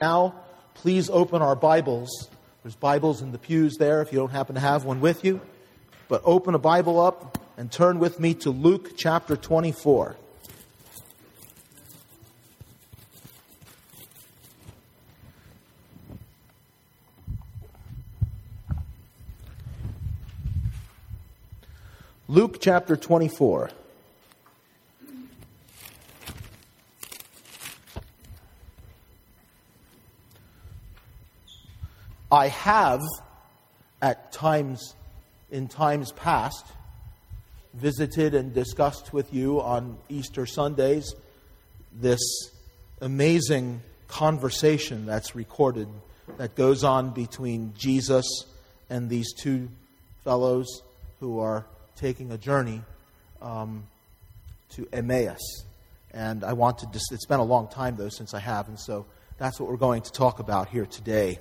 Now, please open our Bibles. There's Bibles in the pews there if you don't happen to have one with you. But open a Bible up and turn with me to Luke chapter 24. Luke chapter 24. I have, at times, in times past, visited and discussed with you on Easter Sundays this amazing conversation that's recorded that goes on between Jesus and these two fellows who are taking a journey um, to Emmaus. And I want to just, it's been a long time though since I have, and so that's what we're going to talk about here today.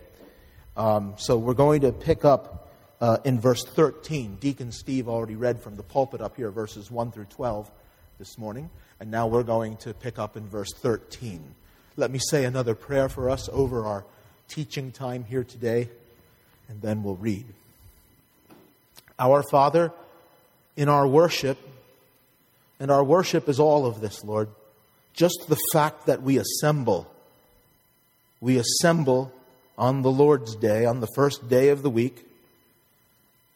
Um, so we're going to pick up uh, in verse 13. Deacon Steve already read from the pulpit up here, verses 1 through 12 this morning. And now we're going to pick up in verse 13. Let me say another prayer for us over our teaching time here today, and then we'll read. Our Father, in our worship, and our worship is all of this, Lord, just the fact that we assemble. We assemble on the Lord's Day, on the first day of the week.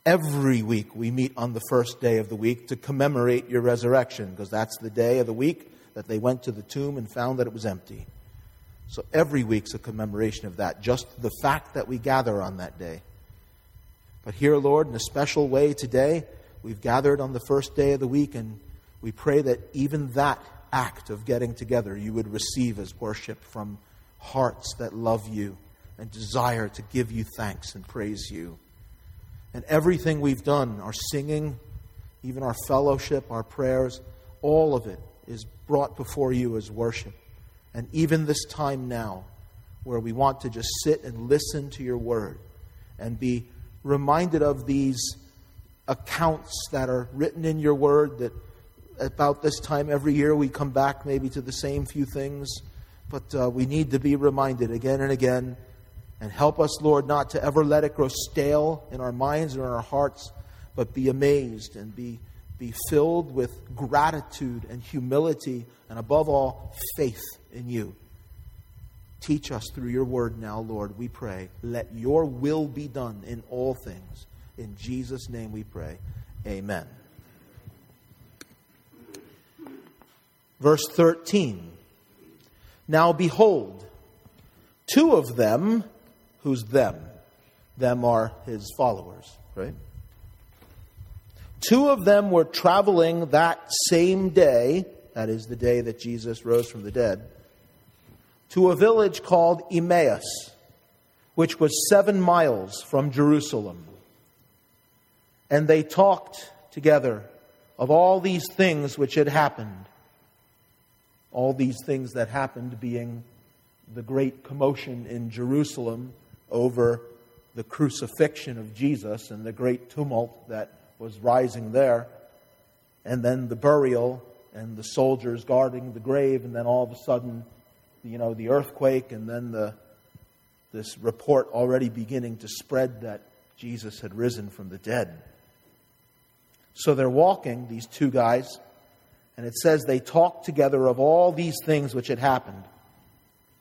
Every week we meet on the first day of the week to commemorate your resurrection, because that's the day of the week that they went to the tomb and found that it was empty. So every week's a commemoration of that, just the fact that we gather on that day. But here, Lord, in a special way today, we've gathered on the first day of the week, and we pray that even that act of getting together you would receive as worship from hearts that love you and desire to give you thanks and praise you. And everything we've done, our singing, even our fellowship, our prayers, all of it is brought before you as worship. And even this time now, where we want to just sit and listen to your word and be reminded of these accounts that are written in your word that about this time every year we come back maybe to the same few things, but uh, we need to be reminded again and again and help us, Lord, not to ever let it grow stale in our minds or in our hearts, but be amazed and be, be filled with gratitude and humility, and above all, faith in you. Teach us through your word now, Lord, we pray. Let your will be done in all things. In Jesus' name we pray. Amen. Verse 13. Now behold, two of them Who's them? Them are his followers, right? Two of them were traveling that same day, that is the day that Jesus rose from the dead, to a village called Emmaus, which was seven miles from Jerusalem. And they talked together of all these things which had happened. All these things that happened being the great commotion in Jerusalem over the crucifixion of Jesus and the great tumult that was rising there, and then the burial and the soldiers guarding the grave, and then all of a sudden, you know, the earthquake, and then the this report already beginning to spread that Jesus had risen from the dead. So they're walking, these two guys, and it says they talked together of all these things which had happened.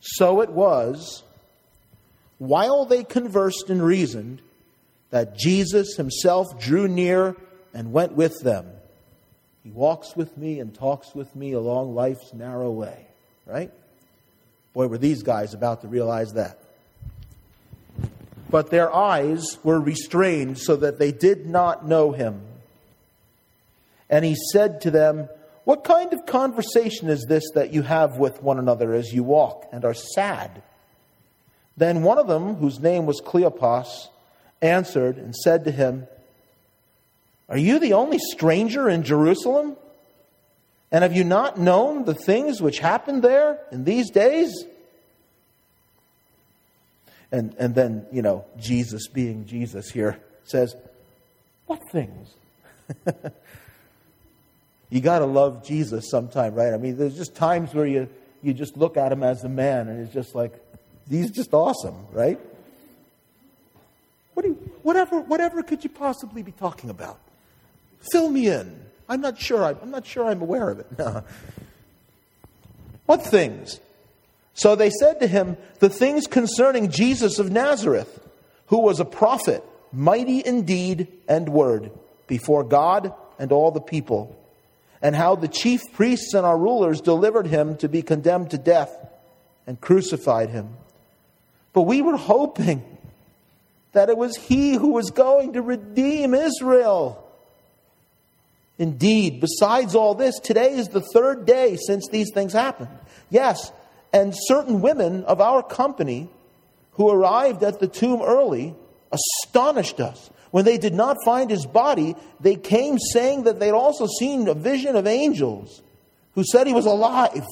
So it was while they conversed and reasoned, that Jesus himself drew near and went with them. He walks with me and talks with me along life's narrow way, right? Boy, were these guys about to realize that. But their eyes were restrained so that they did not know him. And he said to them, What kind of conversation is this that you have with one another as you walk and are sad? Then one of them, whose name was Cleopas, answered and said to him, Are you the only stranger in Jerusalem? And have you not known the things which happened there in these days? And, and then, you know, Jesus, being Jesus here, says, What things? you got to love Jesus sometime, right? I mean, there's just times where you, you just look at him as a man and it's just like, he's just awesome, right? What you, whatever, whatever could you possibly be talking about? Fill me in. I'm not sure. I'm not sure I'm aware of it. what things? So they said to him, The things concerning Jesus of Nazareth, who was a prophet, mighty in deed and word, before God and all the people, and how the chief priests and our rulers delivered him to be condemned to death and crucified him. But we were hoping that it was he who was going to redeem Israel. Indeed, besides all this, today is the third day since these things happened. Yes, and certain women of our company who arrived at the tomb early astonished us. When they did not find his body, they came saying that they'd also seen a vision of angels who said he was alive.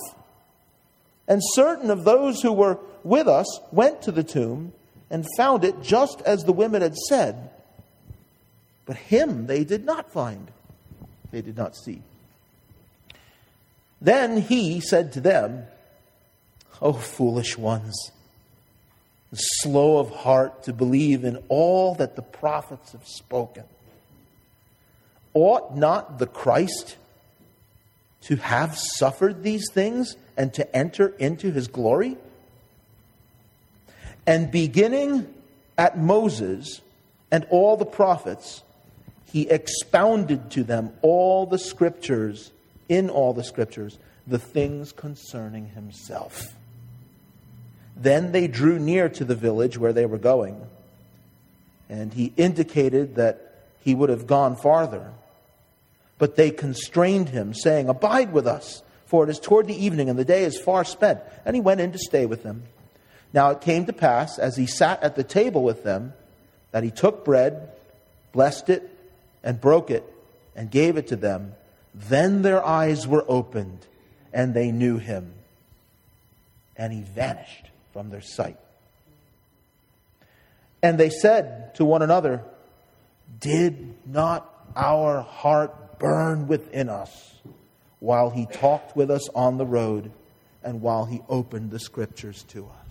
And certain of those who were with us went to the tomb and found it just as the women had said. But him they did not find, they did not see. Then he said to them, O foolish ones, slow of heart to believe in all that the prophets have spoken. Ought not the Christ to have suffered these things and to enter into his glory? And beginning at Moses and all the prophets, he expounded to them all the scriptures, in all the scriptures, the things concerning himself. Then they drew near to the village where they were going, and he indicated that he would have gone farther. But they constrained him, saying, Abide with us, for it is toward the evening, and the day is far spent. And he went in to stay with them. Now it came to pass, as he sat at the table with them, that he took bread, blessed it, and broke it, and gave it to them. Then their eyes were opened, and they knew him. And he vanished from their sight. And they said to one another, Did not our heart burn within us while he talked with us on the road and while he opened the scriptures to us?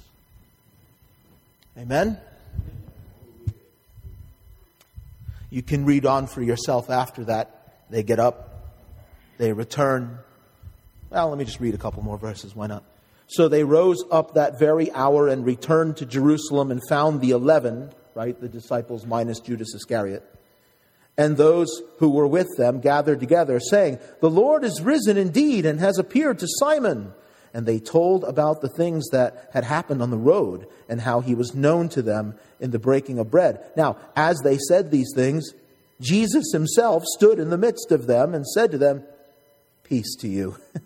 Amen? You can read on for yourself after that. They get up, they return. Well, let me just read a couple more verses. Why not? So they rose up that very hour and returned to Jerusalem and found the eleven, right, the disciples minus Judas Iscariot, and those who were with them gathered together, saying, The Lord is risen indeed and has appeared to Simon and they told about the things that had happened on the road and how he was known to them in the breaking of bread. Now, as they said these things, Jesus himself stood in the midst of them and said to them, Peace to you.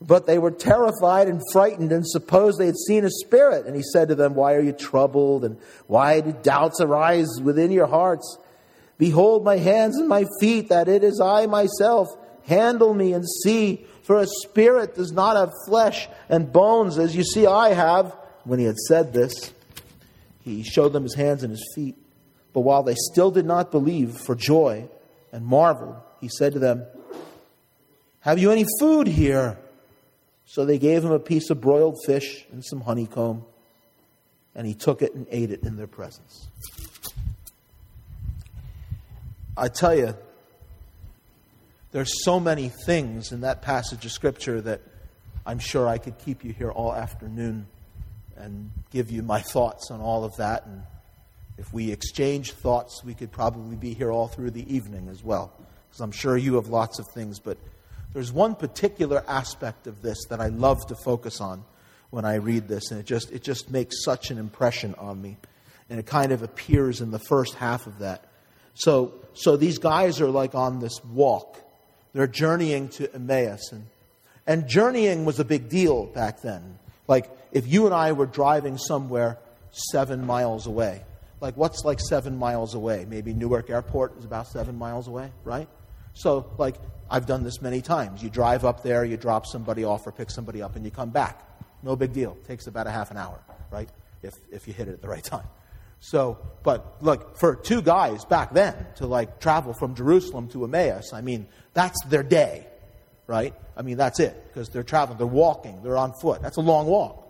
but they were terrified and frightened and supposed they had seen a spirit. And he said to them, Why are you troubled? And why do doubts arise within your hearts? Behold my hands and my feet, that it is I myself. Handle me and see. For a spirit does not have flesh and bones, as you see I have. When he had said this, he showed them his hands and his feet. But while they still did not believe for joy and marveled, he said to them, Have you any food here? So they gave him a piece of broiled fish and some honeycomb, and he took it and ate it in their presence. I tell you, there's so many things in that passage of Scripture that I'm sure I could keep you here all afternoon and give you my thoughts on all of that. And if we exchange thoughts, we could probably be here all through the evening as well, because I'm sure you have lots of things. But there's one particular aspect of this that I love to focus on when I read this, and it just, it just makes such an impression on me. And it kind of appears in the first half of that. So, so these guys are like on this walk they're journeying to Emmaus. And, and journeying was a big deal back then. Like, if you and I were driving somewhere seven miles away, like, what's like seven miles away? Maybe Newark Airport is about seven miles away, right? So, like, I've done this many times. You drive up there, you drop somebody off or pick somebody up, and you come back. No big deal. It takes about a half an hour, right? If, if you hit it at the right time. So, but look, for two guys back then to like travel from Jerusalem to Emmaus, I mean, that's their day, right? I mean, that's it, because they're traveling, they're walking, they're on foot. That's a long walk.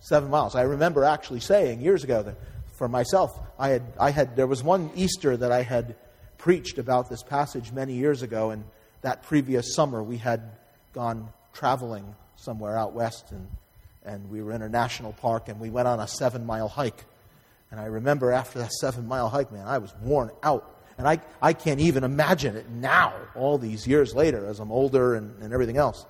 seven miles. I remember actually saying years ago that for myself, I had, I had, there was one Easter that I had preached about this passage many years ago, and that previous summer we had gone traveling somewhere out west, and, and we were in a national park, and we went on a seven mile hike. And I remember after that seven mile hike, man, I was worn out. And I, I can't even imagine it now, all these years later, as I'm older and, and everything else.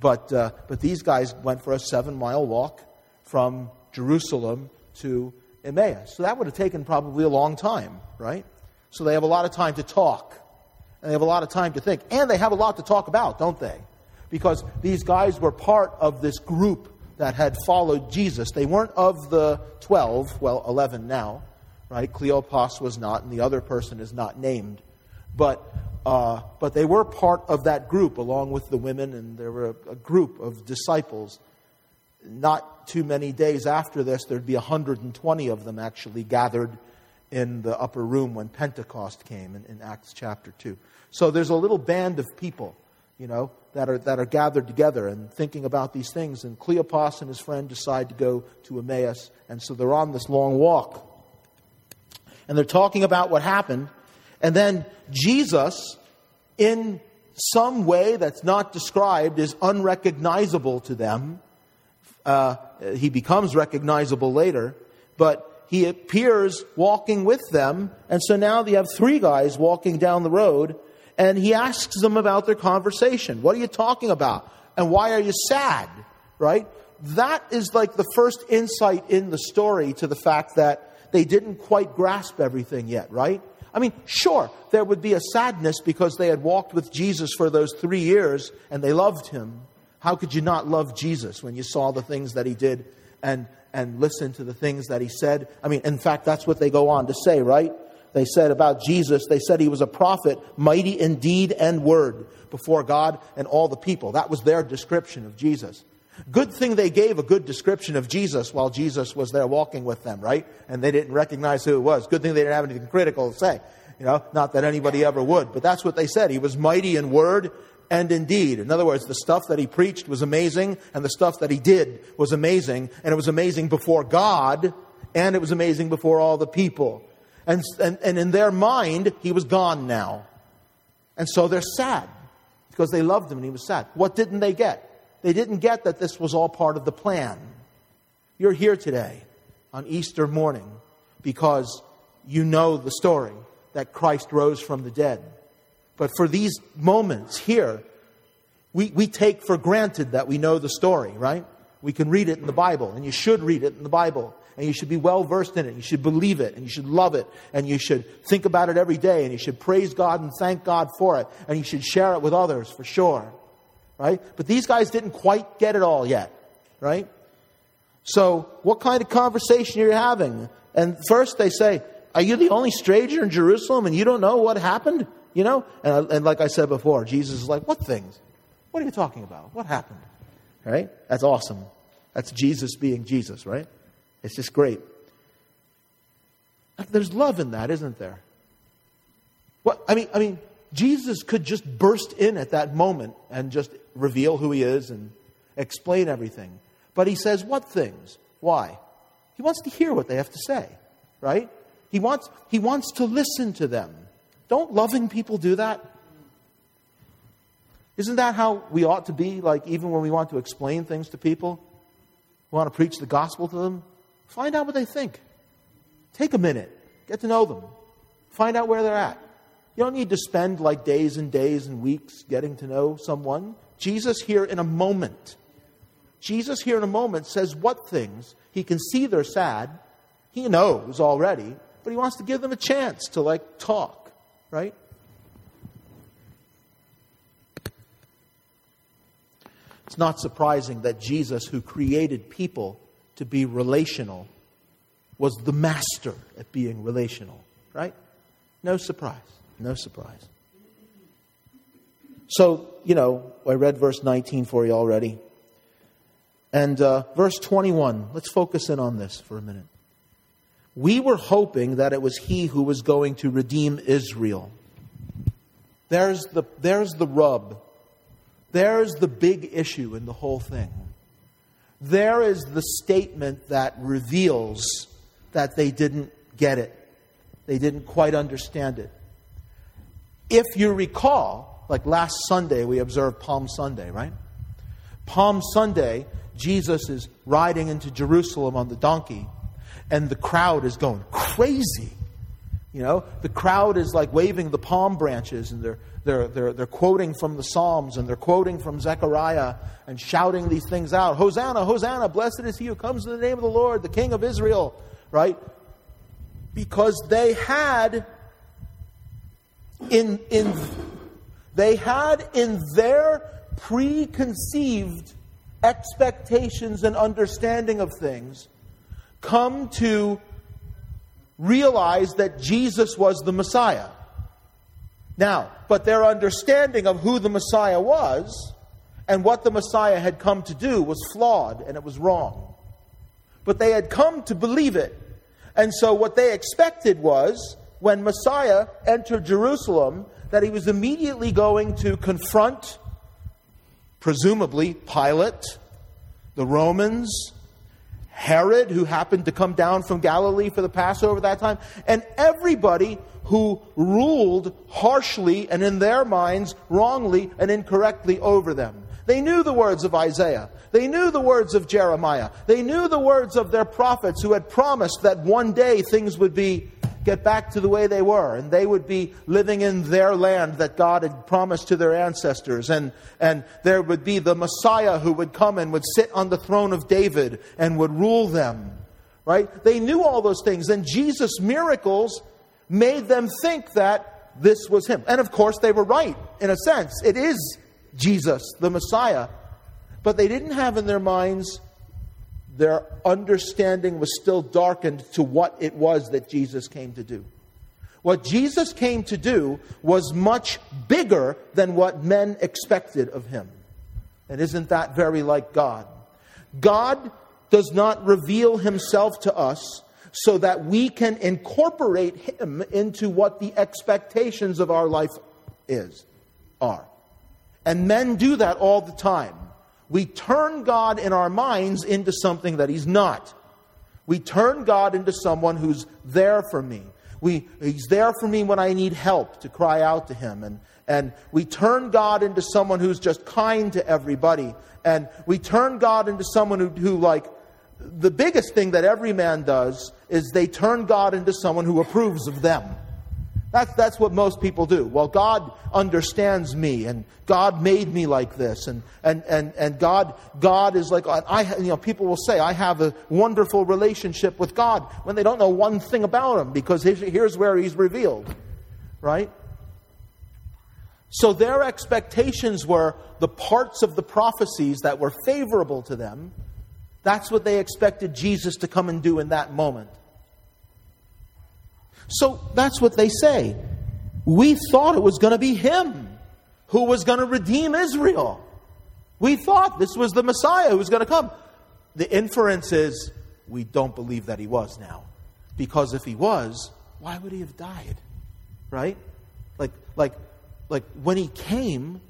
But, uh, but these guys went for a seven mile walk from Jerusalem to Emmaus. So that would have taken probably a long time, right? So they have a lot of time to talk. And they have a lot of time to think. And they have a lot to talk about, don't they? Because these guys were part of this group that had followed Jesus. They weren't of the 12, well, 11 now, right? Cleopas was not, and the other person is not named. But, uh, but they were part of that group along with the women, and there were a, a group of disciples. Not too many days after this, there'd be 120 of them actually gathered in the upper room when Pentecost came in, in Acts chapter 2. So there's a little band of people, you know, that are, that are gathered together and thinking about these things. And Cleopas and his friend decide to go to Emmaus. And so they're on this long walk. And they're talking about what happened. And then Jesus, in some way that's not described, is unrecognizable to them. Uh, he becomes recognizable later. But he appears walking with them. And so now they have three guys walking down the road and he asks them about their conversation. What are you talking about? And why are you sad? Right? That is like the first insight in the story to the fact that they didn't quite grasp everything yet, right? I mean, sure, there would be a sadness because they had walked with Jesus for those three years and they loved him. How could you not love Jesus when you saw the things that he did and, and listen to the things that he said? I mean, in fact, that's what they go on to say, right? They said about Jesus, they said he was a prophet, mighty in deed and word before God and all the people. That was their description of Jesus. Good thing they gave a good description of Jesus while Jesus was there walking with them, right? And they didn't recognize who it was. Good thing they didn't have anything critical to say. You know, not that anybody ever would, but that's what they said. He was mighty in word and in deed. In other words, the stuff that he preached was amazing, and the stuff that he did was amazing, and it was amazing before God, and it was amazing before all the people. And, and, and in their mind, he was gone now. And so they're sad because they loved him and he was sad. What didn't they get? They didn't get that this was all part of the plan. You're here today on Easter morning because you know the story that Christ rose from the dead. But for these moments here, we, we take for granted that we know the story, right? We can read it in the Bible, and you should read it in the Bible and you should be well versed in it. You should believe it, and you should love it, and you should think about it every day, and you should praise God and thank God for it, and you should share it with others for sure. Right? But these guys didn't quite get it all yet. Right? So, what kind of conversation are you having? And first they say, Are you the only stranger in Jerusalem and you don't know what happened? You know? And, uh, and like I said before, Jesus is like, What things? What are you talking about? What happened? Right? That's awesome. That's Jesus being Jesus, right? It's just great. There's love in that, isn't there? What I mean, I mean, Jesus could just burst in at that moment and just reveal who he is and explain everything. But he says what things? Why? He wants to hear what they have to say, right? He wants he wants to listen to them. Don't loving people do that? Isn't that how we ought to be like even when we want to explain things to people? We want to preach the gospel to them? Find out what they think. Take a minute. Get to know them. Find out where they're at. You don't need to spend like days and days and weeks getting to know someone. Jesus here in a moment. Jesus here in a moment says what things. He can see they're sad. He knows already, but he wants to give them a chance to like talk, right? It's not surprising that Jesus, who created people, to be relational was the master at being relational, right? No surprise. No surprise. So, you know, I read verse 19 for you already. And uh, verse 21, let's focus in on this for a minute. We were hoping that it was he who was going to redeem Israel. There's the, there's the rub. There's the big issue in the whole thing. There is the statement that reveals that they didn't get it. They didn't quite understand it. If you recall, like last Sunday, we observed Palm Sunday, right? Palm Sunday, Jesus is riding into Jerusalem on the donkey, and the crowd is going crazy. You know, the crowd is like waving the palm branches and they're, they're, they're, they're quoting from the Psalms and they're quoting from Zechariah and shouting these things out Hosanna, Hosanna, blessed is he who comes in the name of the Lord, the King of Israel, right? Because they had in, in, they had in their preconceived expectations and understanding of things come to realize that Jesus was the Messiah. Now, but their understanding of who the Messiah was and what the Messiah had come to do was flawed and it was wrong. But they had come to believe it. And so what they expected was when Messiah entered Jerusalem that he was immediately going to confront, presumably, Pilate, the Romans, Herod, who happened to come down from Galilee for the Passover that time, and everybody who ruled harshly and in their minds wrongly and incorrectly over them. They knew the words of Isaiah. They knew the words of Jeremiah. They knew the words of their prophets who had promised that one day things would be get back to the way they were, and they would be living in their land that God had promised to their ancestors, and, and there would be the Messiah who would come and would sit on the throne of David and would rule them. Right? They knew all those things, and Jesus' miracles made them think that this was him. And of course, they were right, in a sense. It is Jesus, the Messiah. But they didn't have in their minds their understanding was still darkened to what it was that Jesus came to do. What Jesus came to do was much bigger than what men expected of him. And isn't that very like God? God does not reveal himself to us so that we can incorporate him into what the expectations of our life is are. And men do that all the time we turn God in our minds into something that He's not. We turn God into someone who's there for me. We, he's there for me when I need help to cry out to Him. And, and we turn God into someone who's just kind to everybody. And we turn God into someone who, who like, the biggest thing that every man does is they turn God into someone who approves of them. That's, that's what most people do. Well, God understands me, and God made me like this, and, and, and, and God, God is like, I, you know, people will say, I have a wonderful relationship with God when they don't know one thing about Him, because here's where He's revealed, right? So their expectations were the parts of the prophecies that were favorable to them. That's what they expected Jesus to come and do in that moment. So that's what they say. We thought it was going to be him who was going to redeem Israel. We thought this was the Messiah who was going to come. The inference is we don't believe that he was now. Because if he was, why would he have died? Right? Like like like when he came,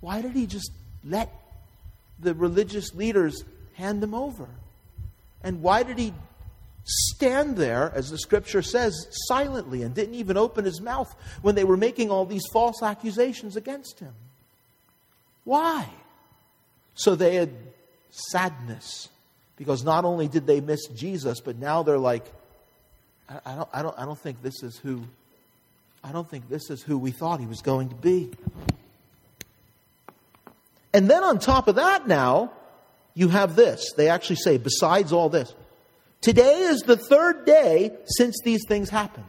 why did he just let the religious leaders hand him over? And why did he stand there, as the scripture says, silently and didn't even open his mouth when they were making all these false accusations against him. Why? So they had sadness because not only did they miss Jesus, but now they're like, I, don't, I, don't, I don't think this is who. I don't think this is who we thought he was going to be. And then on top of that, now, you have this. They actually say, besides all this, Today is the third day since these things happened.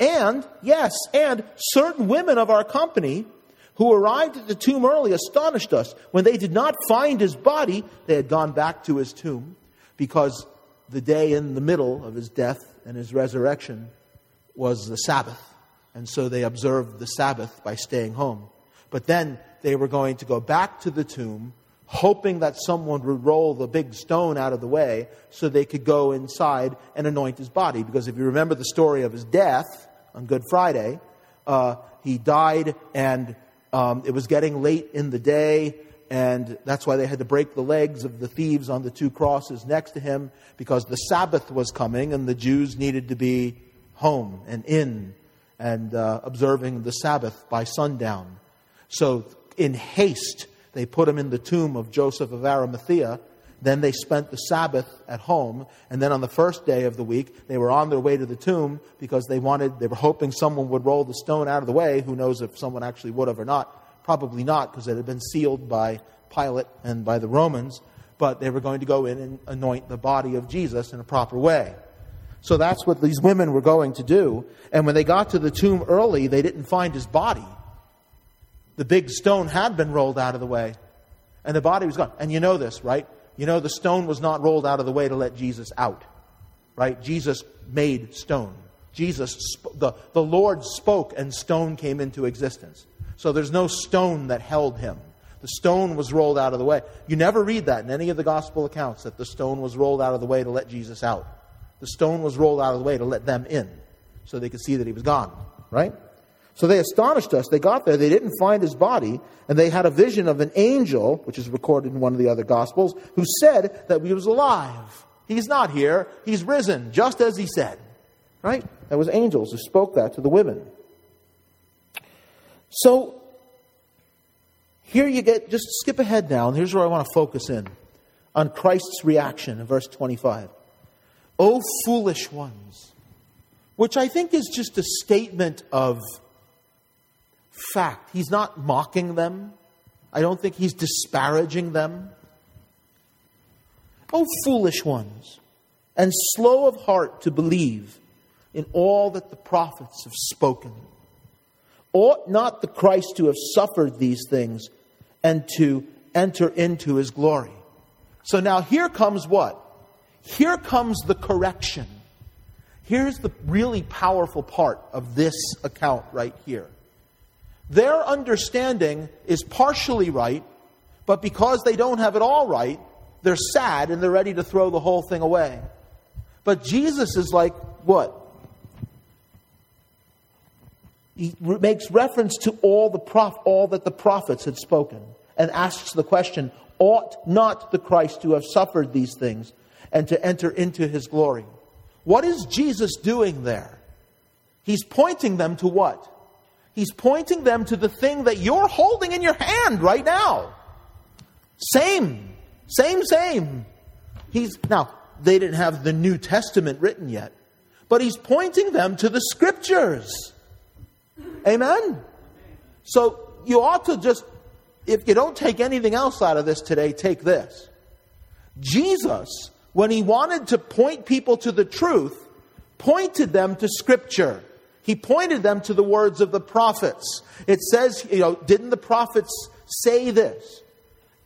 And, yes, and certain women of our company who arrived at the tomb early astonished us. When they did not find his body, they had gone back to his tomb because the day in the middle of his death and his resurrection was the Sabbath. And so they observed the Sabbath by staying home. But then they were going to go back to the tomb hoping that someone would roll the big stone out of the way so they could go inside and anoint his body. Because if you remember the story of his death on Good Friday, uh, he died and um, it was getting late in the day and that's why they had to break the legs of the thieves on the two crosses next to him, because the Sabbath was coming and the Jews needed to be home and in and uh, observing the Sabbath by sundown. So, in haste, they put him in the tomb of Joseph of Arimathea. Then they spent the Sabbath at home, and then on the first day of the week, they were on their way to the tomb because they wanted, they were hoping someone would roll the stone out of the way. Who knows if someone actually would have or not? Probably not, because it had been sealed by Pilate and by the Romans. But they were going to go in and anoint the body of Jesus in a proper way. So that's what these women were going to do. And when they got to the tomb early, they didn't find his body. The big stone had been rolled out of the way, and the body was gone. And you know this, right? You know the stone was not rolled out of the way to let Jesus out, right? Jesus made stone. Jesus, the, the Lord spoke, and stone came into existence. So there's no stone that held him. The stone was rolled out of the way. You never read that in any of the gospel accounts that the stone was rolled out of the way to let Jesus out. The stone was rolled out of the way to let them in so they could see that he was gone, right? So they astonished us. They got there, they didn't find his body, and they had a vision of an angel, which is recorded in one of the other Gospels, who said that he was alive. He's not here, he's risen, just as he said. Right? That was angels who spoke that to the women. So, here you get, just skip ahead now, and here's where I want to focus in on Christ's reaction in verse 25. O foolish ones, which I think is just a statement of fact. He's not mocking them, I don't think he's disparaging them. Oh, foolish ones, and slow of heart to believe in all that the prophets have spoken. Ought not the Christ to have suffered these things and to enter into his glory? So now here comes what? Here comes the correction. Here's the really powerful part of this account right here. Their understanding is partially right, but because they don't have it all right, they're sad and they're ready to throw the whole thing away. But Jesus is like, what? He makes reference to all, the prof- all that the prophets had spoken and asks the question Ought not the Christ to have suffered these things and to enter into his glory. What is Jesus doing there? He's pointing them to what? He's pointing them to the thing that you're holding in your hand right now. Same, same, same. He's now they didn't have the New Testament written yet, but he's pointing them to the scriptures. Amen. So you ought to just if you don't take anything else out of this today, take this. Jesus when he wanted to point people to the truth, pointed them to Scripture. He pointed them to the words of the prophets. It says, you know, didn't the prophets say this?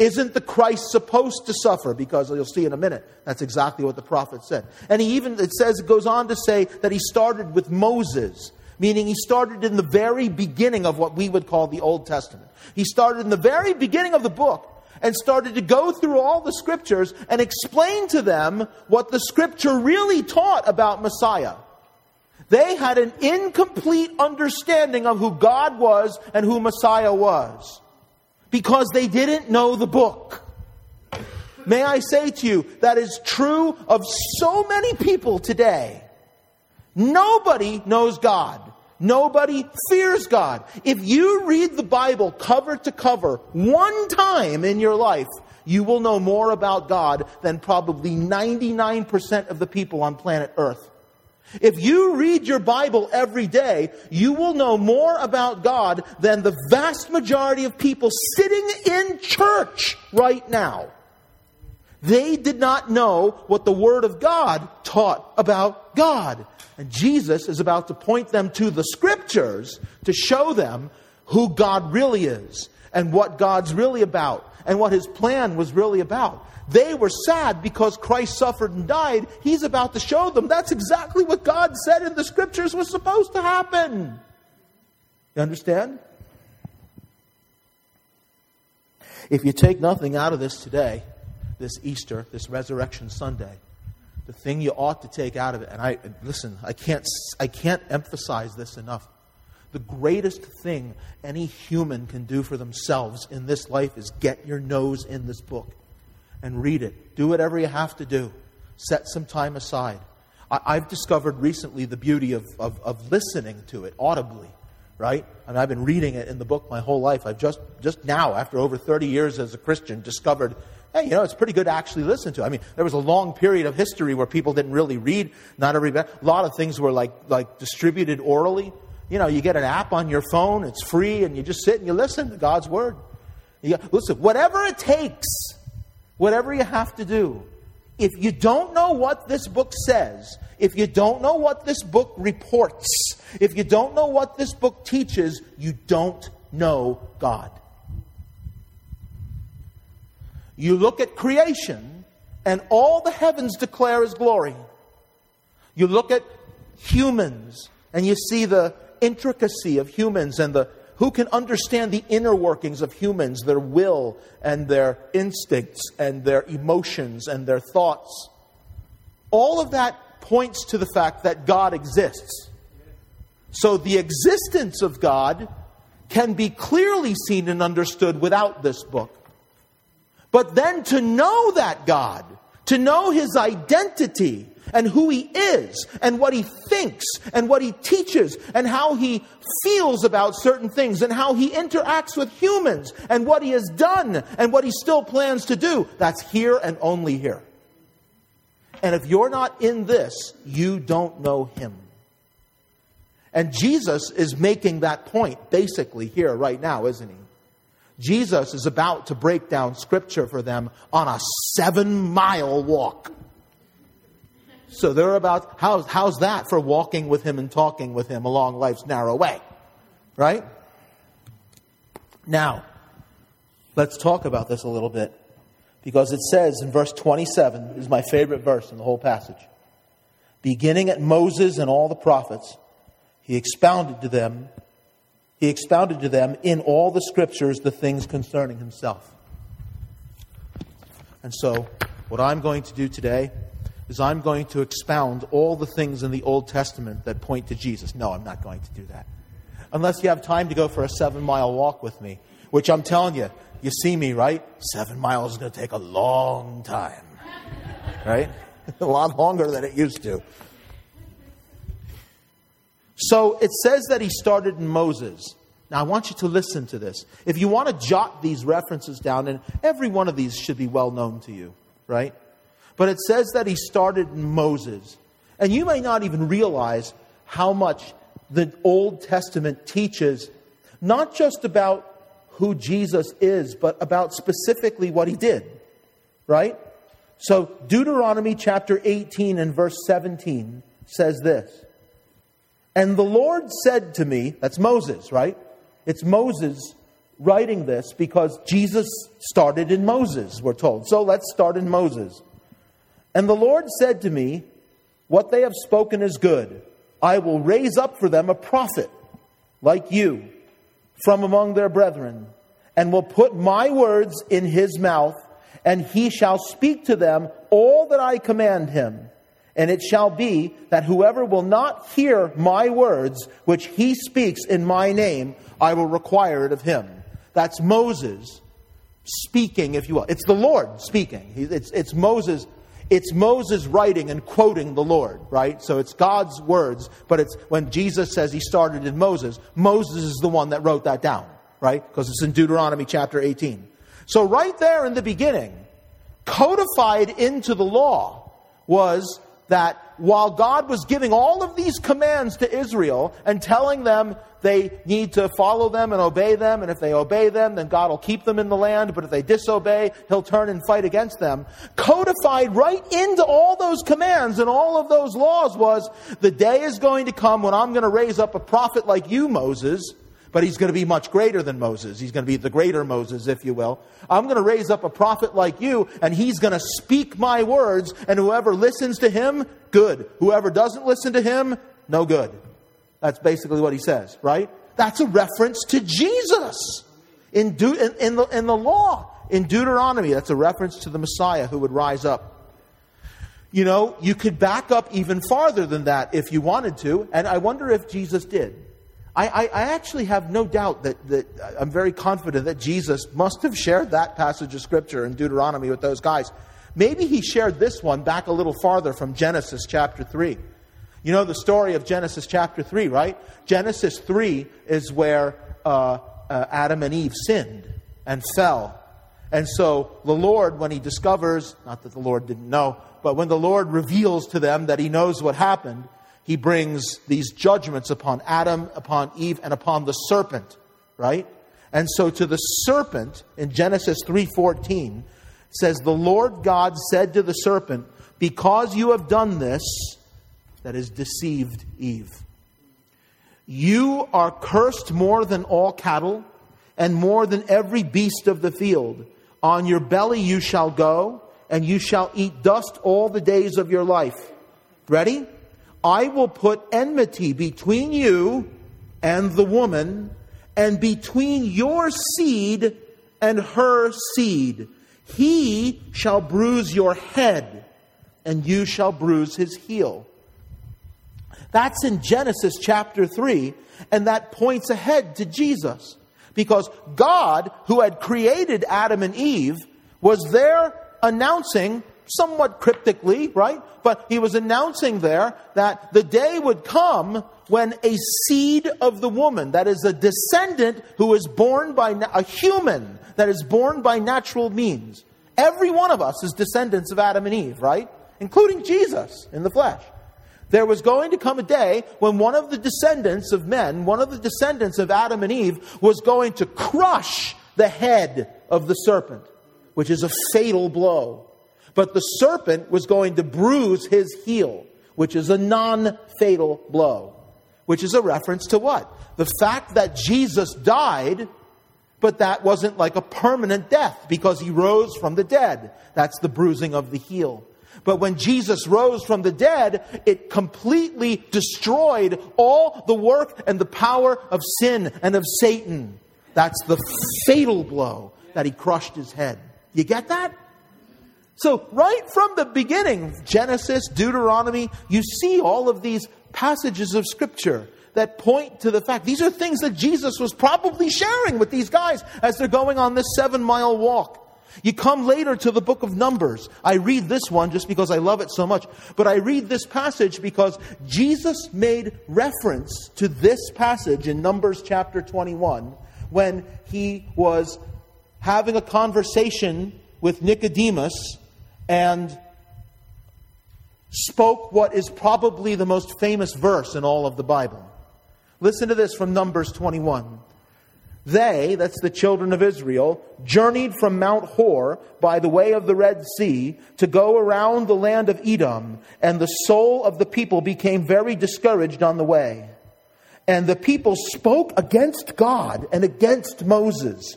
Isn't the Christ supposed to suffer? Because you'll see in a minute, that's exactly what the prophet said. And he even, it says, it goes on to say that he started with Moses, meaning he started in the very beginning of what we would call the Old Testament. He started in the very beginning of the book and started to go through all the scriptures and explain to them what the scripture really taught about Messiah. They had an incomplete understanding of who God was and who Messiah was because they didn't know the book. May I say to you, that is true of so many people today. Nobody knows God. Nobody fears God. If you read the Bible cover to cover one time in your life, you will know more about God than probably 99% of the people on planet Earth. If you read your Bible every day, you will know more about God than the vast majority of people sitting in church right now. They did not know what the Word of God taught about God. And Jesus is about to point them to the Scriptures to show them who God really is and what God's really about and what His plan was really about. They were sad because Christ suffered and died. He's about to show them that's exactly what God said in the Scriptures was supposed to happen. You understand? If you take nothing out of this today, this Easter, this Resurrection Sunday, the thing you ought to take out of it, and I listen, I can't, I can't emphasize this enough. the greatest thing any human can do for themselves in this life is get your nose in this book and read it. Do whatever you have to do. Set some time aside. I, have discovered recently the beauty of, of, of listening to it audibly, right? And I've been reading it in the book my whole life. I've just, just now, after over 30 years as a Christian, discovered hey, you know, it's pretty good to actually listen to. I mean, there was a long period of history where people didn't really read. Not everybody. A lot of things were like like distributed orally. You know, you get an app on your phone, it's free, and you just sit and you listen to God's word. You, listen, whatever it takes, whatever you have to do. If you don't know what this book says, if you don't know what this book reports, if you don't know what this book teaches, you don't know God. You look at creation, and all the heavens declare His glory. You look at humans, and you see the intricacy of humans and the who can understand the inner workings of humans, their will and their instincts and their emotions and their thoughts. All of that points to the fact that God exists. So the existence of God can be clearly seen and understood without this book. But then to know that God, to know his identity and who he is and what he thinks and what he teaches and how he feels about certain things and how he interacts with humans and what he has done and what he still plans to do, that's here and only here. And if you're not in this, you don't know him. And Jesus is making that point basically here right now, isn't he? Jesus is about to break down scripture for them on a seven mile walk. So they're about, how's, how's that for walking with him and talking with him along life's narrow way? Right? Now, let's talk about this a little bit. Because it says in verse 27, is my favorite verse in the whole passage. Beginning at Moses and all the prophets, he expounded to them he expounded to them in all the scriptures the things concerning himself. And so, what I'm going to do today is I'm going to expound all the things in the Old Testament that point to Jesus. No, I'm not going to do that. Unless you have time to go for a seven mile walk with me, which I'm telling you, you see me, right? Seven miles is going to take a long time, right? a lot longer than it used to. So it says that he started in Moses. Now, I want you to listen to this. If you want to jot these references down, and every one of these should be well known to you, right? But it says that he started in Moses. And you may not even realize how much the Old Testament teaches, not just about who Jesus is, but about specifically what he did, right? So, Deuteronomy chapter 18 and verse 17 says this and the Lord said to me, that's Moses, right? It's Moses writing this because Jesus started in Moses, we're told. So let's start in Moses. And the Lord said to me, What they have spoken is good. I will raise up for them a prophet like you from among their brethren, and will put my words in his mouth, and he shall speak to them all that I command him. And it shall be that whoever will not hear my words, which he speaks in my name, I will require it of him. That's Moses speaking, if you will. It's the Lord speaking. It's, it's Moses. It's Moses writing and quoting the Lord, right? So it's God's words, but it's when Jesus says he started in Moses, Moses is the one that wrote that down, right? Because it's in Deuteronomy chapter 18. So right there in the beginning, codified into the law was that while God was giving all of these commands to Israel and telling them they need to follow them and obey them, and if they obey them, then God will keep them in the land, but if they disobey, He'll turn and fight against them. Codified right into all those commands and all of those laws was the day is going to come when I'm going to raise up a prophet like you, Moses, but he's going to be much greater than Moses. He's going to be the greater Moses, if you will. I'm going to raise up a prophet like you, and he's going to speak my words, and whoever listens to him, good. Whoever doesn't listen to him, no good. That's basically what he says, right? That's a reference to Jesus in, De- in, in, the, in the law. In Deuteronomy, that's a reference to the Messiah who would rise up. You know, you could back up even farther than that if you wanted to, and I wonder if Jesus did. I, I, I, actually have no doubt that, that uh, I'm very confident that Jesus must have shared that passage of Scripture in Deuteronomy with those guys. Maybe he shared this one back a little farther from Genesis chapter 3. You know the story of Genesis chapter 3, right? Genesis 3 is where uh, uh, Adam and Eve sinned and fell. And so the Lord, when he discovers, not that the Lord didn't know, but when the Lord reveals to them that he knows what happened, he brings these judgments upon Adam, upon Eve, and upon the serpent, right? And so to the serpent in Genesis 3:14 says the Lord God said to the serpent, "Because you have done this, that is deceived Eve. You are cursed more than all cattle and more than every beast of the field. On your belly you shall go, and you shall eat dust all the days of your life." Ready? I will put enmity between you and the woman, and between your seed and her seed. He shall bruise your head, and you shall bruise his heel. That's in Genesis chapter 3, and that points ahead to Jesus. Because God, who had created Adam and Eve, was there announcing somewhat cryptically, right? But he was announcing there that the day would come when a seed of the woman, that is a descendant who is born by a human, that is born by natural means. Every one of us is descendants of Adam and Eve, right? Including Jesus in the flesh. There was going to come a day when one of the descendants of men, one of the descendants of Adam and Eve, was going to crush the head of the serpent, which is a fatal blow. But the serpent was going to bruise his heel, which is a non fatal blow, which is a reference to what? The fact that Jesus died, but that wasn't like a permanent death because he rose from the dead. That's the bruising of the heel. But when Jesus rose from the dead, it completely destroyed all the work and the power of sin and of Satan. That's the fatal blow that he crushed his head. You get that? So, right from the beginning, Genesis, Deuteronomy, you see all of these passages of Scripture that point to the fact these are things that Jesus was probably sharing with these guys as they're going on this seven mile walk. You come later to the book of Numbers. I read this one just because I love it so much, but I read this passage because Jesus made reference to this passage in Numbers chapter 21 when he was having a conversation with Nicodemus and spoke what is probably the most famous verse in all of the Bible. Listen to this from Numbers 21. They, that's the children of Israel, journeyed from Mount Hor by the way of the Red Sea to go around the land of Edom, and the soul of the people became very discouraged on the way. And the people spoke against God and against Moses.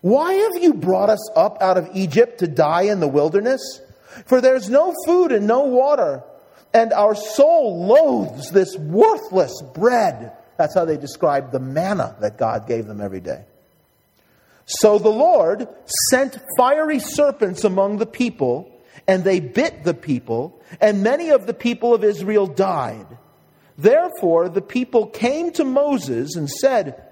Why have you brought us up out of Egypt to die in the wilderness? For there's no food and no water, and our soul loathes this worthless bread. That's how they describe the manna that God gave them every day. So the Lord sent fiery serpents among the people, and they bit the people, and many of the people of Israel died. Therefore, the people came to Moses and said,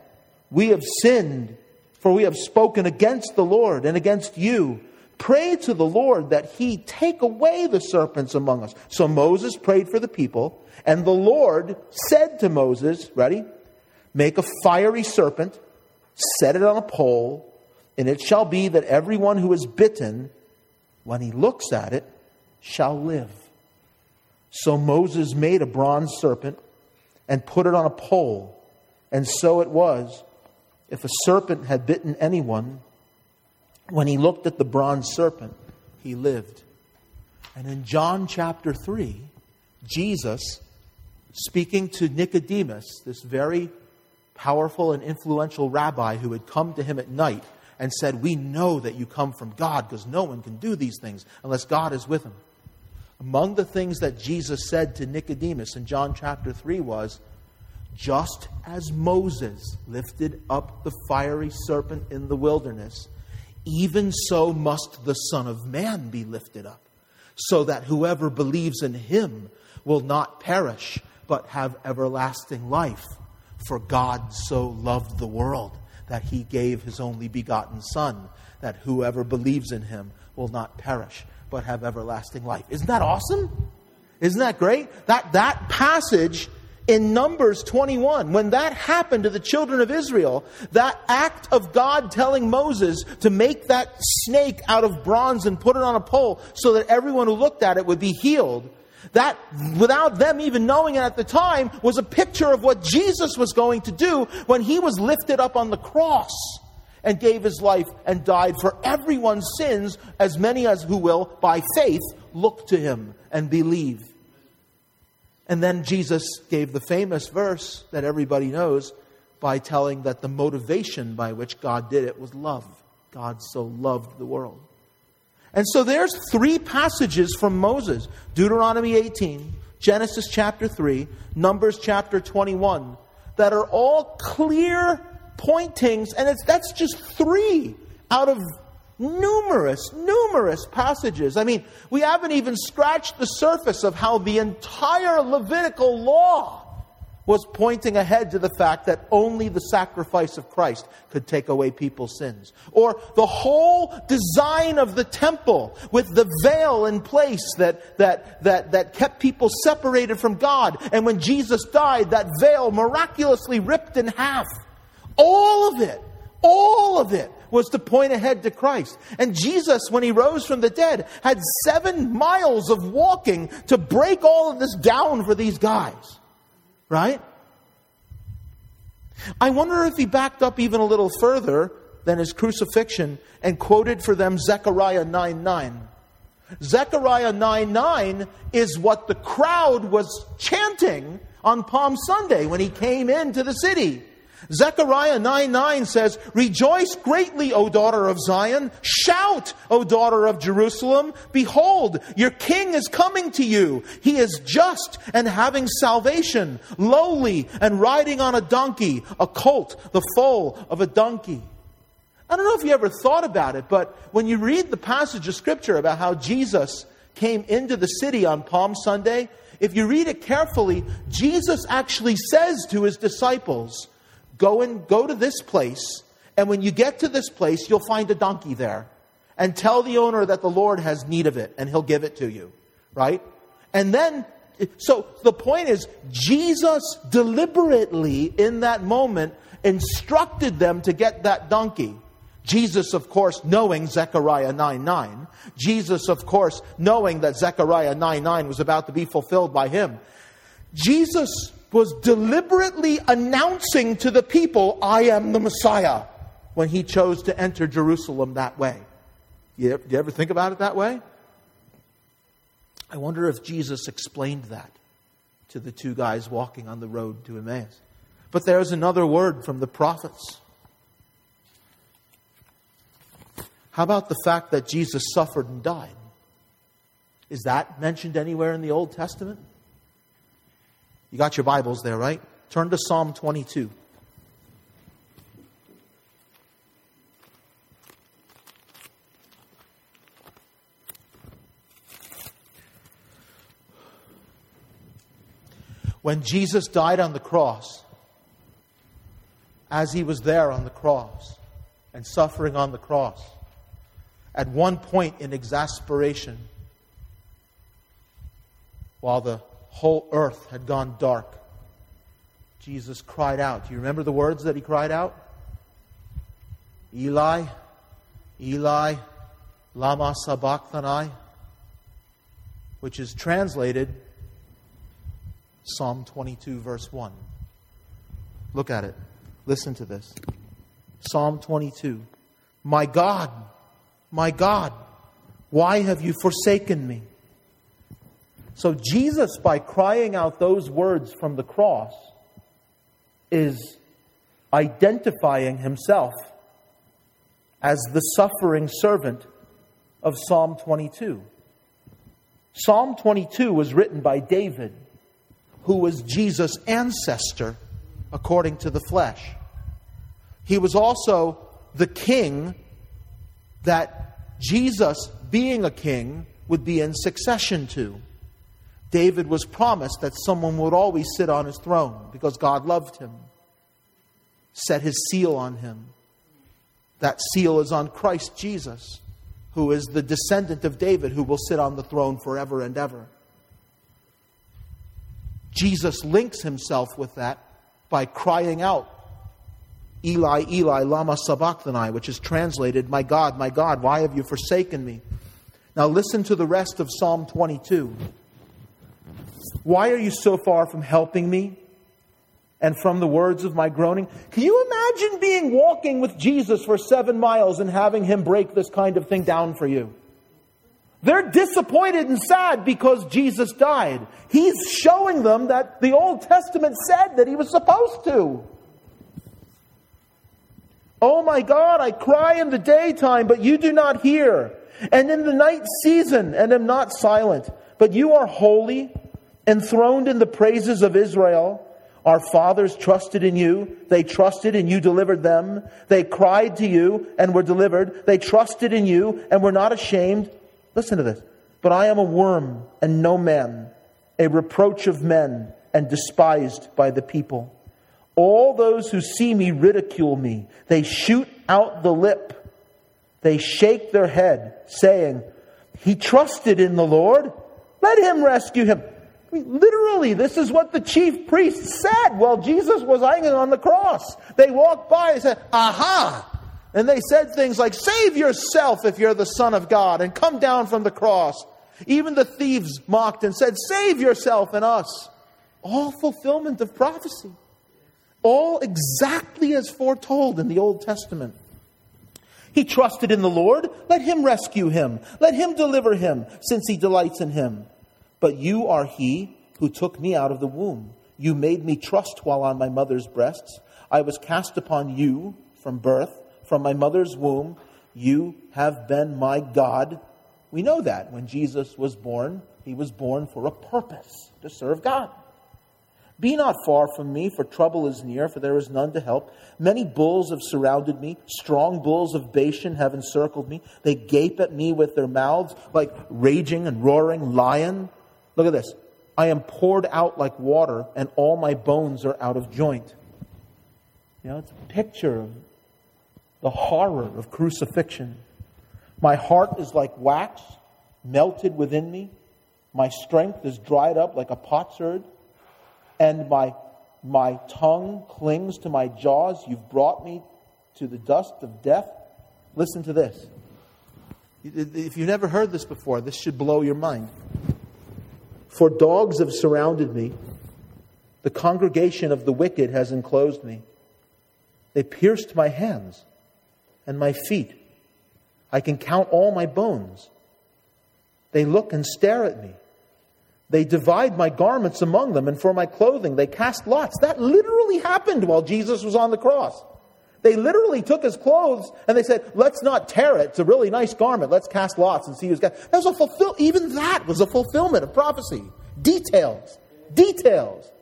We have sinned for we have spoken against the Lord and against you. Pray to the Lord that he take away the serpents among us. So Moses prayed for the people, and the Lord said to Moses, Ready? Make a fiery serpent, set it on a pole, and it shall be that everyone who is bitten, when he looks at it, shall live. So Moses made a bronze serpent and put it on a pole, and so it was if a serpent had bitten anyone, when he looked at the bronze serpent, he lived. And in John chapter 3, Jesus, speaking to Nicodemus, this very powerful and influential rabbi who had come to him at night and said, We know that you come from God because no one can do these things unless God is with him. Among the things that Jesus said to Nicodemus in John chapter 3 was, just as Moses lifted up the fiery serpent in the wilderness, even so must the Son of Man be lifted up, so that whoever believes in him will not perish, but have everlasting life. For God so loved the world that he gave his only begotten Son, that whoever believes in him will not perish, but have everlasting life. Isn't that awesome? Isn't that great? That, that passage in Numbers 21, when that happened to the children of Israel, that act of God telling Moses to make that snake out of bronze and put it on a pole so that everyone who looked at it would be healed, that, without them even knowing it at the time, was a picture of what Jesus was going to do when he was lifted up on the cross and gave his life and died for everyone's sins, as many as who will, by faith, look to him and believe. And then Jesus gave the famous verse that everybody knows by telling that the motivation by which God did it was love. God so loved the world. And so there's three passages from Moses Deuteronomy 18, Genesis chapter 3, Numbers chapter 21 that are all clear pointings, and it's, that's just three out of numerous, numerous passages. I mean, we haven't even scratched the surface of how the entire Levitical law was pointing ahead to the fact that only the sacrifice of Christ could take away people's sins. Or the whole design of the temple with the veil in place that, that, that, that kept people separated from God. And when Jesus died, that veil miraculously ripped in half. All of it, all of it was to point ahead to Christ. And Jesus, when he rose from the dead, had seven miles of walking to break all of this down for these guys. Right? I wonder if he backed up even a little further than his crucifixion and quoted for them Zechariah 9 9. Zechariah 9 9 is what the crowd was chanting on Palm Sunday when he came into the city. Zechariah 9 9 says, Rejoice greatly, O daughter of Zion. Shout, O daughter of Jerusalem. Behold, your king is coming to you. He is just and having salvation, lowly and riding on a donkey, a colt, the foal of a donkey. I don't know if you ever thought about it, but when you read the passage of Scripture about how Jesus came into the city on Palm Sunday, if you read it carefully, Jesus actually says to his disciples, Go and go to this place, and when you get to this place, you'll find a donkey there. And tell the owner that the Lord has need of it, and he'll give it to you. Right? And then, so the point is, Jesus deliberately in that moment instructed them to get that donkey. Jesus, of course, knowing Zechariah 9 9. Jesus, of course, knowing that Zechariah 9 9 was about to be fulfilled by him. Jesus was deliberately announcing to the people, I am the Messiah, when he chose to enter Jerusalem that way. You, you ever think about it that way? I wonder if Jesus explained that to the two guys walking on the road to Emmaus. But there's another word from the prophets. How about the fact that Jesus suffered and died? Is that mentioned anywhere in the Old Testament? You got your Bibles there, right? Turn to Psalm 22. When Jesus died on the cross, as he was there on the cross and suffering on the cross, at one point in exasperation, while the whole earth had gone dark. Jesus cried out. Do you remember the words that he cried out? Eli, Eli, Lama Sabachthani, which is translated Psalm 22, verse 1. Look at it. Listen to this. Psalm 22. My God, my God, why have you forsaken me? So, Jesus, by crying out those words from the cross, is identifying himself as the suffering servant of Psalm 22. Psalm 22 was written by David, who was Jesus' ancestor according to the flesh. He was also the king that Jesus, being a king, would be in succession to. David was promised that someone would always sit on his throne because God loved him. set his seal on him. That seal is on Christ Jesus, who is the descendant of David, who will sit on the throne forever and ever. Jesus links himself with that by crying out, Eli, Eli, Lama Sabachthani, which is translated, My God, my God, why have you forsaken me? Now listen to the rest of Psalm 22. Why are you so far from helping me and from the words of my groaning? Can you imagine being walking with Jesus for seven miles and having him break this kind of thing down for you? They're disappointed and sad because Jesus died. He's showing them that the Old Testament said that he was supposed to. Oh my God, I cry in the daytime, but you do not hear, and in the night season, and am not silent. But you are holy, enthroned in the praises of Israel. Our fathers trusted in you. They trusted and you delivered them. They cried to you and were delivered. They trusted in you and were not ashamed. Listen to this. But I am a worm and no man, a reproach of men and despised by the people. All those who see me ridicule me. They shoot out the lip. They shake their head, saying, He trusted in the Lord. Let him rescue him. Literally, this is what the chief priests said while Jesus was hanging on the cross. They walked by and said, Aha! And they said things like, Save yourself if you're the Son of God and come down from the cross. Even the thieves mocked and said, Save yourself and us. All fulfillment of prophecy. All exactly as foretold in the Old Testament. He trusted in the Lord. Let him rescue him. Let him deliver him, since he delights in him. But you are he who took me out of the womb. You made me trust while on my mother's breasts. I was cast upon you from birth from my mother's womb. You have been my God. We know that when Jesus was born, he was born for a purpose to serve God. Be not far from me, for trouble is near, for there is none to help. Many bulls have surrounded me. Strong bulls of Bashan have encircled me. They gape at me with their mouths like raging and roaring lion. Look at this. I am poured out like water, and all my bones are out of joint. You know, it's a picture of the horror of crucifixion. My heart is like wax melted within me. My strength is dried up like a potsherd, and my, my tongue clings to my jaws. You've brought me to the dust of death. Listen to this. If you've never heard this before, this should blow your mind. For dogs have surrounded me, the congregation of the wicked has enclosed me. They pierced my hands and my feet. I can count all my bones. They look and stare at me. They divide my garments among them, and for my clothing they cast lots. That literally happened while Jesus was on the cross. They literally took his clothes and they said, "Let's not tear it. It's a really nice garment. Let's cast lots and see who's got." That was a fulfill. Even that was a fulfillment of prophecy. Details, details.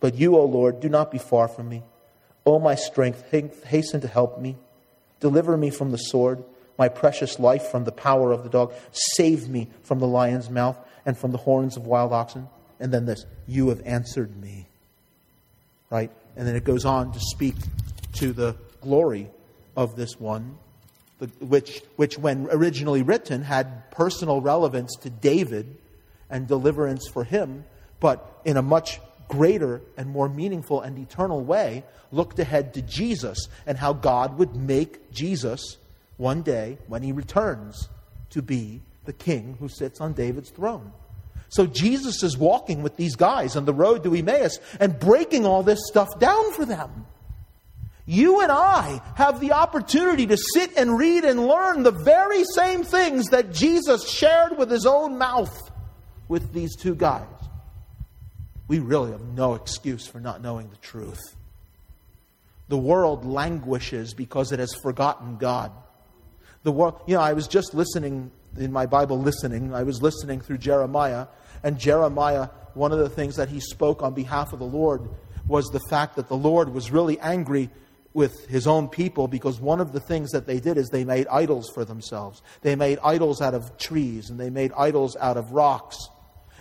But you, O Lord, do not be far from me. O my strength, hasten to help me. Deliver me from the sword, my precious life from the power of the dog. Save me from the lion's mouth and from the horns of wild oxen. And then this, you have answered me. Right? And then it goes on to speak to the glory of this one, which, which when originally written had personal relevance to David and deliverance for him, but in a much greater and more meaningful and eternal way looked ahead to Jesus and how God would make Jesus one day when he returns to be the king who sits on David's throne. So Jesus is walking with these guys on the road to Emmaus and breaking all this stuff down for them. You and I have the opportunity to sit and read and learn the very same things that Jesus shared with his own mouth with these two guys we really have no excuse for not knowing the truth. The world languishes because it has forgotten God. The world, you know, I was just listening in my Bible, listening. I was listening through Jeremiah, and Jeremiah, one of the things that he spoke on behalf of the Lord was the fact that the Lord was really angry with his own people because one of the things that they did is they made idols for themselves. They made idols out of trees and they made idols out of rocks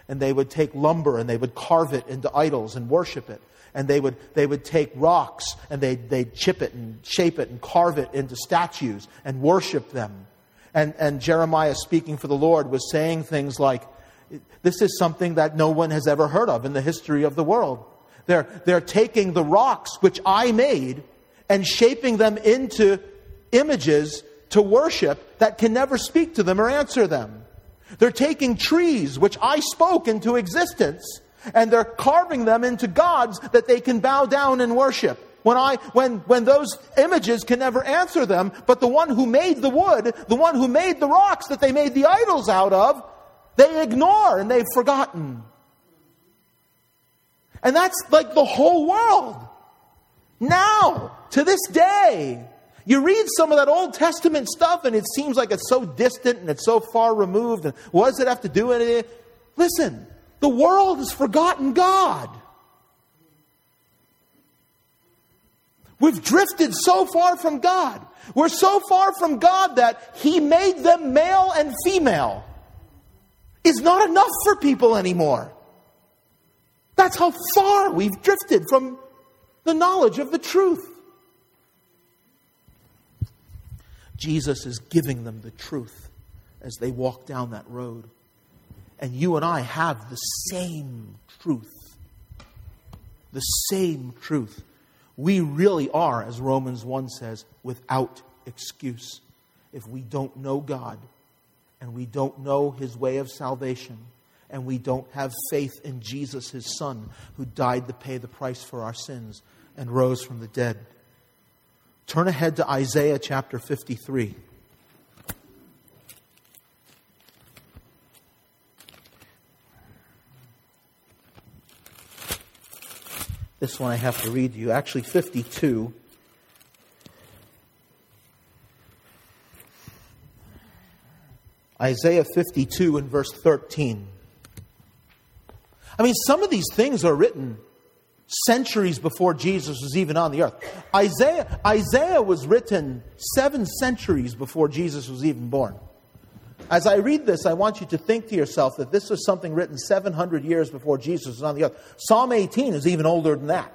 and they would take lumber and they would carve it into idols and worship it. And they would, they would take rocks and they'd, they'd chip it and shape it and carve it into statues and worship them. And, and Jeremiah, speaking for the Lord, was saying things like, This is something that no one has ever heard of in the history of the world. They're, they're taking the rocks which I made and shaping them into images to worship that can never speak to them or answer them. They're taking trees which I spoke into existence and they're carving them into gods that they can bow down and worship. When I when when those images can never answer them, but the one who made the wood, the one who made the rocks that they made the idols out of, they ignore and they've forgotten. And that's like the whole world. Now, to this day, you read some of that Old Testament stuff and it seems like it's so distant and it's so far removed. And what does it have to do with it? Listen, the world has forgotten God. We've drifted so far from God. We're so far from God that He made them male and female. Is not enough for people anymore. That's how far we've drifted from the knowledge of the truth. Jesus is giving them the truth as they walk down that road. And you and I have the same truth. The same truth. We really are, as Romans 1 says, without excuse. If we don't know God and we don't know his way of salvation and we don't have faith in Jesus, his Son, who died to pay the price for our sins and rose from the dead. Turn ahead to Isaiah chapter 53. This one I have to read to you. Actually, 52. Isaiah 52 and verse 13. I mean, some of these things are written centuries before Jesus was even on the earth. Isaiah, Isaiah was written seven centuries before Jesus was even born. As I read this, I want you to think to yourself that this was something written 700 years before Jesus was on the earth. Psalm 18 is even older than that.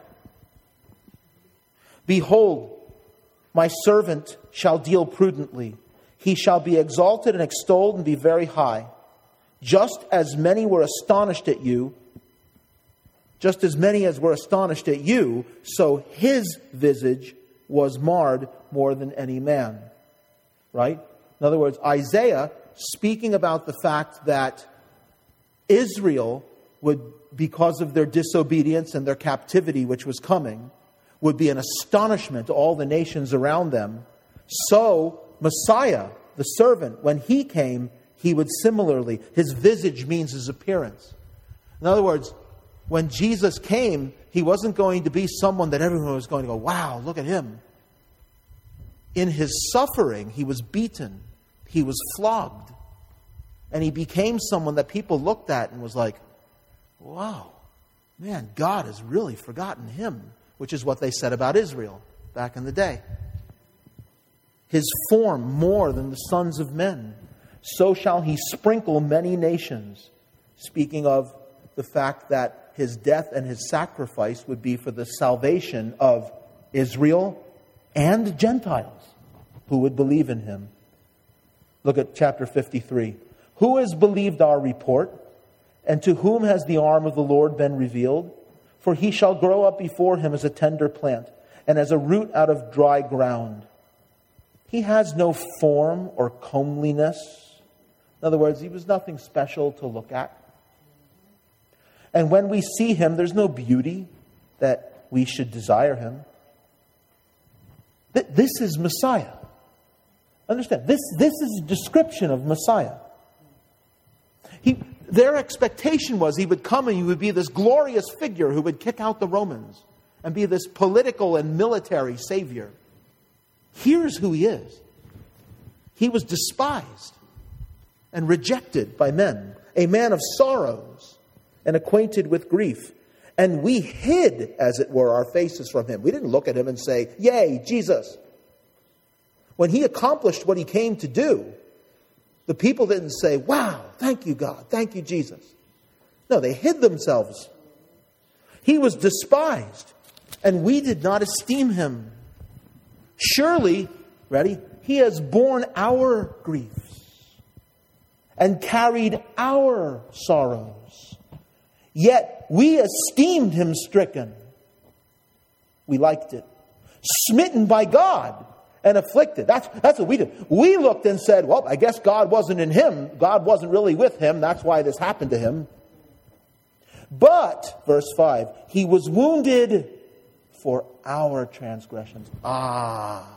Behold, my servant shall deal prudently. He shall be exalted and extolled and be very high. Just as many were astonished at you, just as many as were astonished at you, so his visage was marred more than any man. Right? In other words, Isaiah speaking about the fact that Israel would, because of their disobedience and their captivity which was coming, would be an astonishment to all the nations around them. So, Messiah, the servant, when he came, he would similarly, his visage means his appearance. In other words, when Jesus came, he wasn't going to be someone that everyone was going to go, wow, look at him. In his suffering, he was beaten, he was flogged, and he became someone that people looked at and was like, wow, man, God has really forgotten him, which is what they said about Israel back in the day. His form more than the sons of men. So shall he sprinkle many nations. Speaking of the fact that his death and his sacrifice would be for the salvation of Israel and Gentiles who would believe in him. Look at chapter 53. Who has believed our report? And to whom has the arm of the Lord been revealed? For he shall grow up before him as a tender plant, and as a root out of dry ground. He has no form or comeliness. In other words, he was nothing special to look at. And when we see him, there's no beauty that we should desire him. This is Messiah. Understand, this, this is a description of Messiah. He, their expectation was he would come and he would be this glorious figure who would kick out the Romans and be this political and military savior. Here's who he is he was despised and rejected by men, a man of sorrows and acquainted with grief. And we hid, as it were, our faces from him. We didn't look at him and say, Yay, Jesus. When he accomplished what he came to do, the people didn't say, Wow, thank you, God. Thank you, Jesus. No, they hid themselves. He was despised, and we did not esteem him. Surely, ready? He has borne our griefs and carried our sorrows. Yet we esteemed him stricken. We liked it. Smitten by God and afflicted. That's, that's what we did. We looked and said, well, I guess God wasn't in him. God wasn't really with him. That's why this happened to him. But, verse 5, he was wounded for our transgressions. Ah.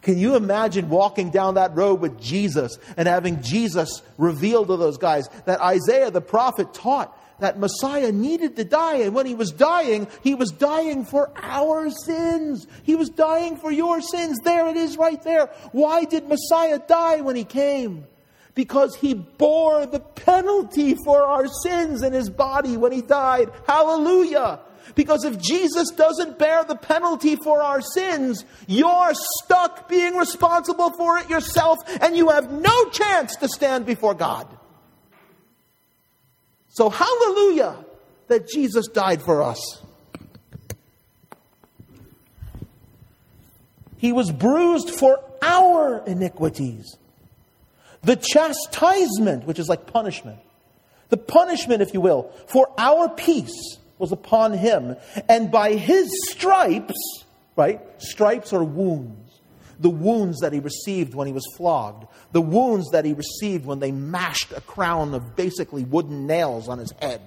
Can you imagine walking down that road with Jesus and having Jesus reveal to those guys that Isaiah the prophet taught that Messiah needed to die. And when he was dying, he was dying for our sins. He was dying for your sins. There it is right there. Why did Messiah die when he came? Because he bore the penalty for our sins in his body when he died. Hallelujah. Because if Jesus doesn't bear the penalty for our sins, you're stuck being responsible for it yourself and you have no chance to stand before God. So, hallelujah that Jesus died for us. He was bruised for our iniquities. The chastisement, which is like punishment, the punishment, if you will, for our peace was upon him. And by his stripes, right? Stripes are wounds. The wounds that he received when he was flogged, the wounds that he received when they mashed a crown of basically wooden nails on his head,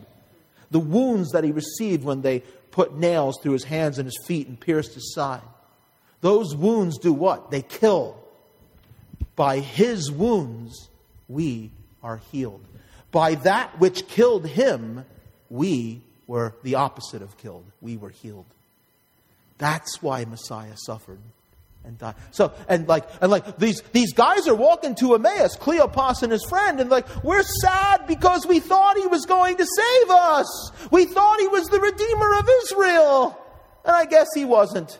the wounds that he received when they put nails through his hands and his feet and pierced his side. Those wounds do what? They kill. By his wounds, we are healed. By that which killed him, we were the opposite of killed. We were healed. That's why Messiah suffered and died. So, and like, and like these, these guys are walking to Emmaus, Cleopas and his friend, and like, we're sad because we thought he was going to save us. We thought he was the Redeemer of Israel. And I guess he wasn't.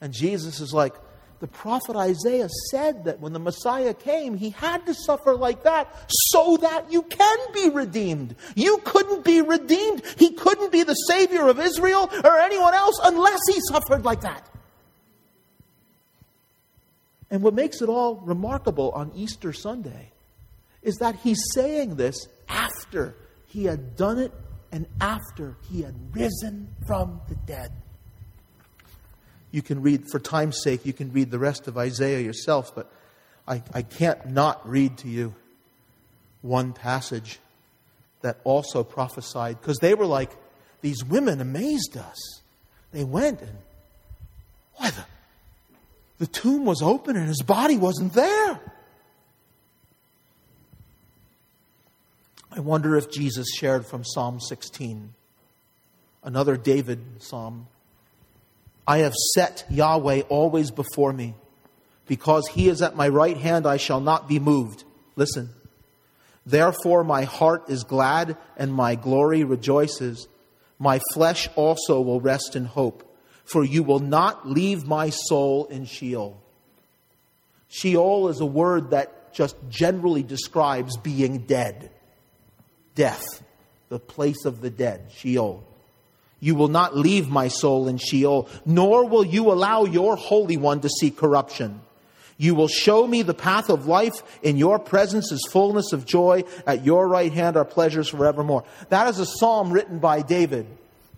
And Jesus is like, the prophet Isaiah said that when the Messiah came, he had to suffer like that so that you can be redeemed. You couldn't be redeemed. He couldn't be the Savior of Israel or anyone else unless he suffered like that. And what makes it all remarkable on Easter Sunday is that he's saying this after he had done it and after he had risen from the dead. You can read, for time's sake, you can read the rest of Isaiah yourself, but I, I can't not read to you one passage that also prophesied, because they were like, these women amazed us. They went and, why, the, the tomb was open and his body wasn't there. I wonder if Jesus shared from Psalm 16, another David psalm. I have set Yahweh always before me. Because he is at my right hand, I shall not be moved. Listen. Therefore, my heart is glad and my glory rejoices. My flesh also will rest in hope, for you will not leave my soul in Sheol. Sheol is a word that just generally describes being dead. Death, the place of the dead, Sheol. You will not leave my soul in Sheol, nor will you allow your Holy One to see corruption. You will show me the path of life. In your presence is fullness of joy. At your right hand are pleasures forevermore. That is a psalm written by David.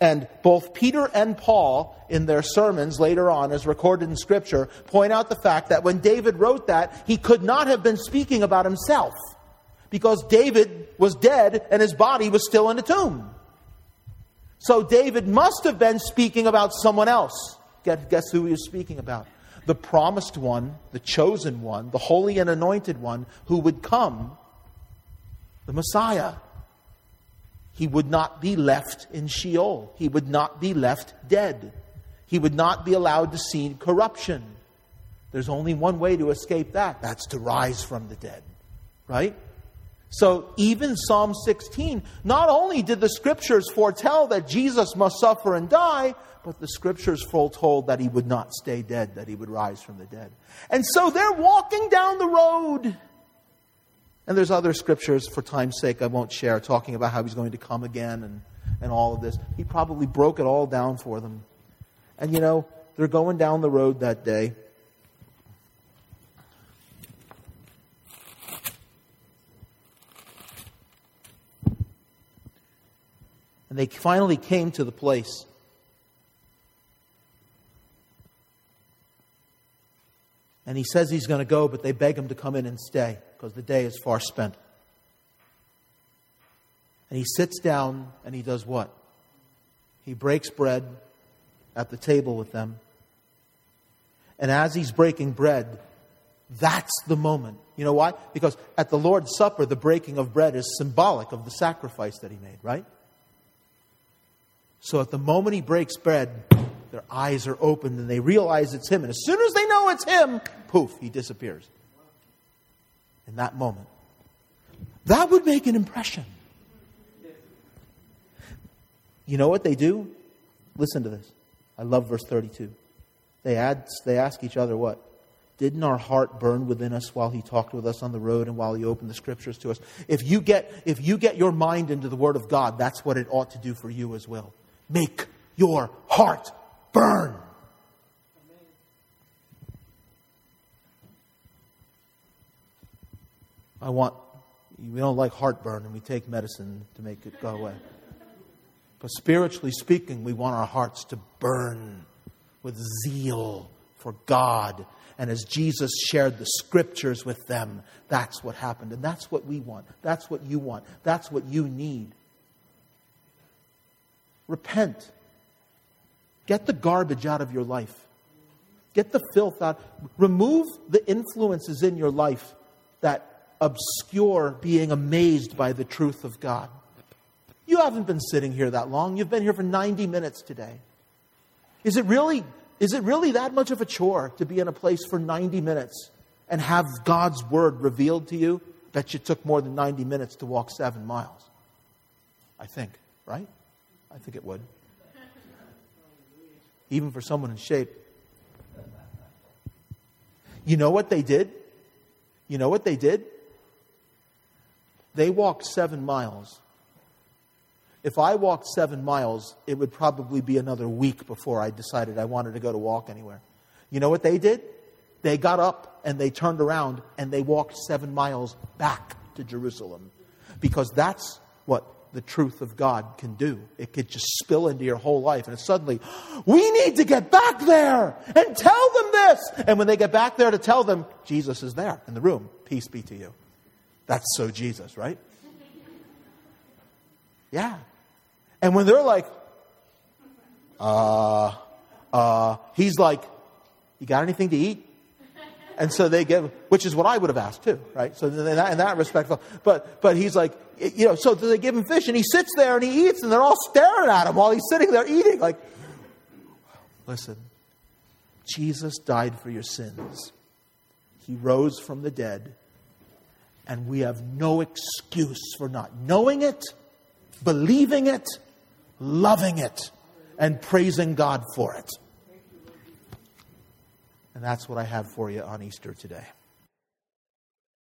And both Peter and Paul, in their sermons later on, as recorded in Scripture, point out the fact that when David wrote that, he could not have been speaking about himself because David was dead and his body was still in the tomb. So David must have been speaking about someone else. Guess who he was speaking about? The promised one, the chosen one, the holy and anointed one who would come, the Messiah. He would not be left in Sheol. He would not be left dead. He would not be allowed to see corruption. There's only one way to escape that that's to rise from the dead, right? So even Psalm 16, not only did the scriptures foretell that Jesus must suffer and die, but the scriptures foretold that he would not stay dead, that he would rise from the dead. And so they're walking down the road. And there's other scriptures, for time's sake, I won't share, talking about how he's going to come again and, and all of this. He probably broke it all down for them. And you know, they're going down the road that day. And they finally came to the place. And he says he's going to go, but they beg him to come in and stay because the day is far spent. And he sits down and he does what? He breaks bread at the table with them. And as he's breaking bread, that's the moment. You know why? Because at the Lord's Supper, the breaking of bread is symbolic of the sacrifice that he made, right? So at the moment he breaks bread, their eyes are opened and they realize it's him. And as soon as they know it's him, poof, he disappears. In that moment. That would make an impression. You know what they do? Listen to this. I love verse 32. They, add, they ask each other what? Didn't our heart burn within us while he talked with us on the road and while he opened the scriptures to us? If you get, if you get your mind into the word of God, that's what it ought to do for you as well. Make your heart burn. I want, we don't like heartburn and we take medicine to make it go away. But spiritually speaking, we want our hearts to burn with zeal for God. And as Jesus shared the scriptures with them, that's what happened. And that's what we want. That's what you want. That's what you need. Repent. Get the garbage out of your life. Get the filth out. Remove the influences in your life that obscure being amazed by the truth of God. You haven't been sitting here that long. You've been here for 90 minutes today. Is it really, is it really that much of a chore to be in a place for 90 minutes and have God's word revealed to you? Bet you took more than 90 minutes to walk seven miles. I think, right? I think it would. Even for someone in shape. You know what they did? You know what they did? They walked seven miles. If I walked seven miles, it would probably be another week before I decided I wanted to go to walk anywhere. You know what they did? They got up and they turned around and they walked seven miles back to Jerusalem. Because that's what the truth of God can do. It could just spill into your whole life. And suddenly, we need to get back there and tell them this. And when they get back there to tell them, Jesus is there in the room. Peace be to you. That's so Jesus, right? Yeah. And when they're like, uh, uh, he's like, you got anything to eat? And so they give, which is what I would have asked too, right? So in that, in that respect, but, but he's like, you know, so they give him fish and he sits there and he eats and they're all staring at him while he's sitting there eating. Like, listen, Jesus died for your sins. He rose from the dead and we have no excuse for not knowing it, believing it, loving it, and praising God for it. And that's what I have for you on Easter today.